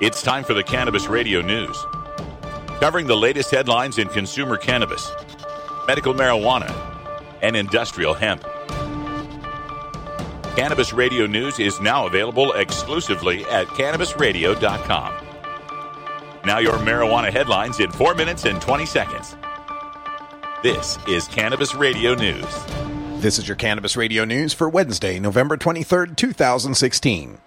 It's time for the Cannabis Radio News. Covering the latest headlines in consumer cannabis, medical marijuana, and industrial hemp. Cannabis Radio News is now available exclusively at cannabisradio.com. Now, your marijuana headlines in 4 minutes and 20 seconds. This is Cannabis Radio News. This is your Cannabis Radio News for Wednesday, November 23rd, 2016.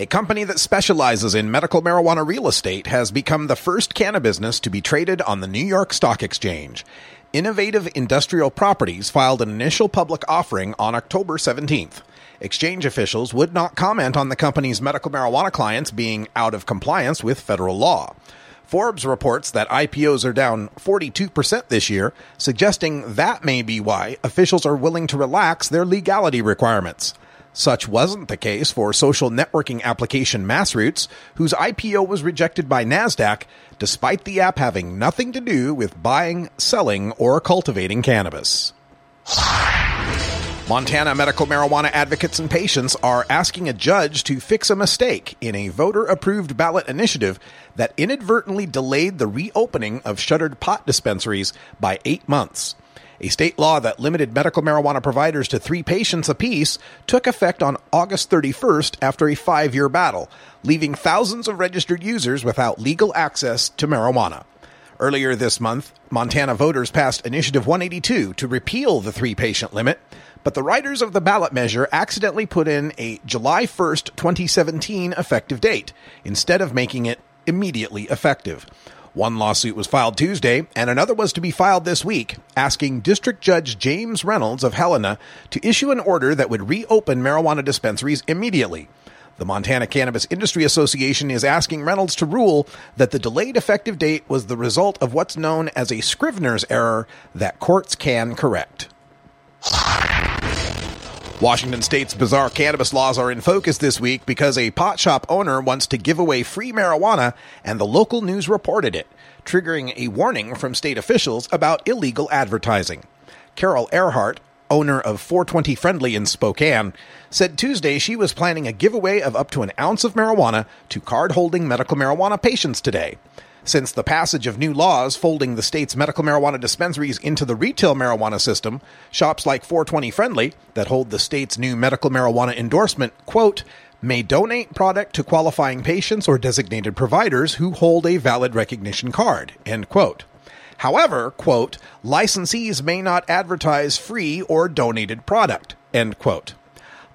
A company that specializes in medical marijuana real estate has become the first cannabis business to be traded on the New York Stock Exchange. Innovative Industrial Properties filed an initial public offering on October 17th. Exchange officials would not comment on the company's medical marijuana clients being out of compliance with federal law. Forbes reports that IPOs are down 42% this year, suggesting that may be why officials are willing to relax their legality requirements. Such wasn't the case for social networking application Massroots, whose IPO was rejected by NASDAQ, despite the app having nothing to do with buying, selling, or cultivating cannabis. Montana medical marijuana advocates and patients are asking a judge to fix a mistake in a voter approved ballot initiative that inadvertently delayed the reopening of shuttered pot dispensaries by eight months. A state law that limited medical marijuana providers to three patients apiece took effect on August 31st after a five year battle, leaving thousands of registered users without legal access to marijuana. Earlier this month, Montana voters passed Initiative 182 to repeal the three patient limit, but the writers of the ballot measure accidentally put in a July 1st, 2017 effective date instead of making it immediately effective. One lawsuit was filed Tuesday, and another was to be filed this week, asking District Judge James Reynolds of Helena to issue an order that would reopen marijuana dispensaries immediately. The Montana Cannabis Industry Association is asking Reynolds to rule that the delayed effective date was the result of what's known as a Scrivener's error that courts can correct. Washington state's bizarre cannabis laws are in focus this week because a pot shop owner wants to give away free marijuana and the local news reported it, triggering a warning from state officials about illegal advertising. Carol Earhart, owner of 420 Friendly in Spokane, said Tuesday she was planning a giveaway of up to an ounce of marijuana to card holding medical marijuana patients today. Since the passage of new laws folding the state's medical marijuana dispensaries into the retail marijuana system, shops like 420 Friendly, that hold the state's new medical marijuana endorsement, quote, may donate product to qualifying patients or designated providers who hold a valid recognition card, end quote. However, quote, licensees may not advertise free or donated product, end quote.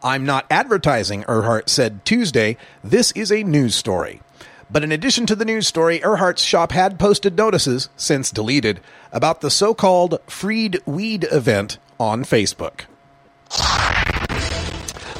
I'm not advertising, Earhart said Tuesday. This is a news story. But in addition to the news story, Earhart's shop had posted notices, since deleted, about the so called Freed Weed event on Facebook.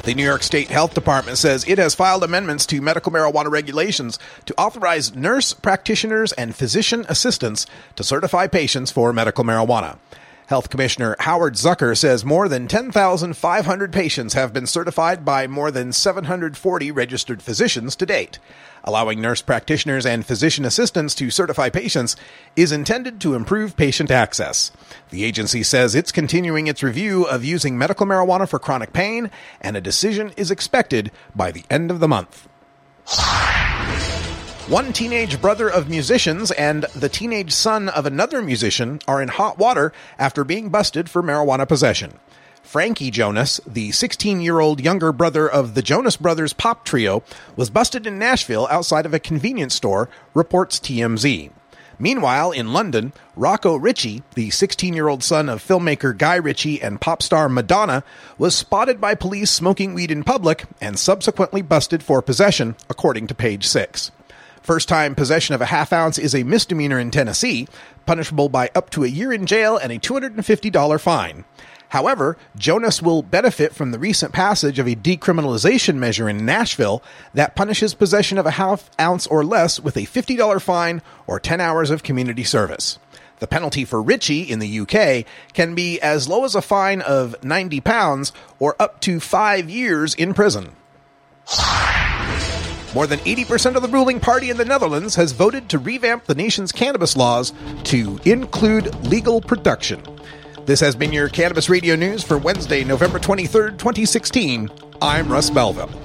The New York State Health Department says it has filed amendments to medical marijuana regulations to authorize nurse practitioners and physician assistants to certify patients for medical marijuana. Health Commissioner Howard Zucker says more than 10,500 patients have been certified by more than 740 registered physicians to date. Allowing nurse practitioners and physician assistants to certify patients is intended to improve patient access. The agency says it's continuing its review of using medical marijuana for chronic pain, and a decision is expected by the end of the month. One teenage brother of musicians and the teenage son of another musician are in hot water after being busted for marijuana possession. Frankie Jonas, the 16 year old younger brother of the Jonas Brothers pop trio, was busted in Nashville outside of a convenience store, reports TMZ. Meanwhile, in London, Rocco Ritchie, the 16 year old son of filmmaker Guy Ritchie and pop star Madonna, was spotted by police smoking weed in public and subsequently busted for possession, according to page 6. First time possession of a half ounce is a misdemeanor in Tennessee, punishable by up to a year in jail and a $250 fine. However, Jonas will benefit from the recent passage of a decriminalization measure in Nashville that punishes possession of a half ounce or less with a $50 fine or 10 hours of community service. The penalty for Ritchie in the UK can be as low as a fine of 90 pounds or up to five years in prison. More than 80% of the ruling party in the Netherlands has voted to revamp the nation's cannabis laws to include legal production. This has been your Cannabis Radio News for Wednesday, November 23rd, 2016. I'm Russ Belville.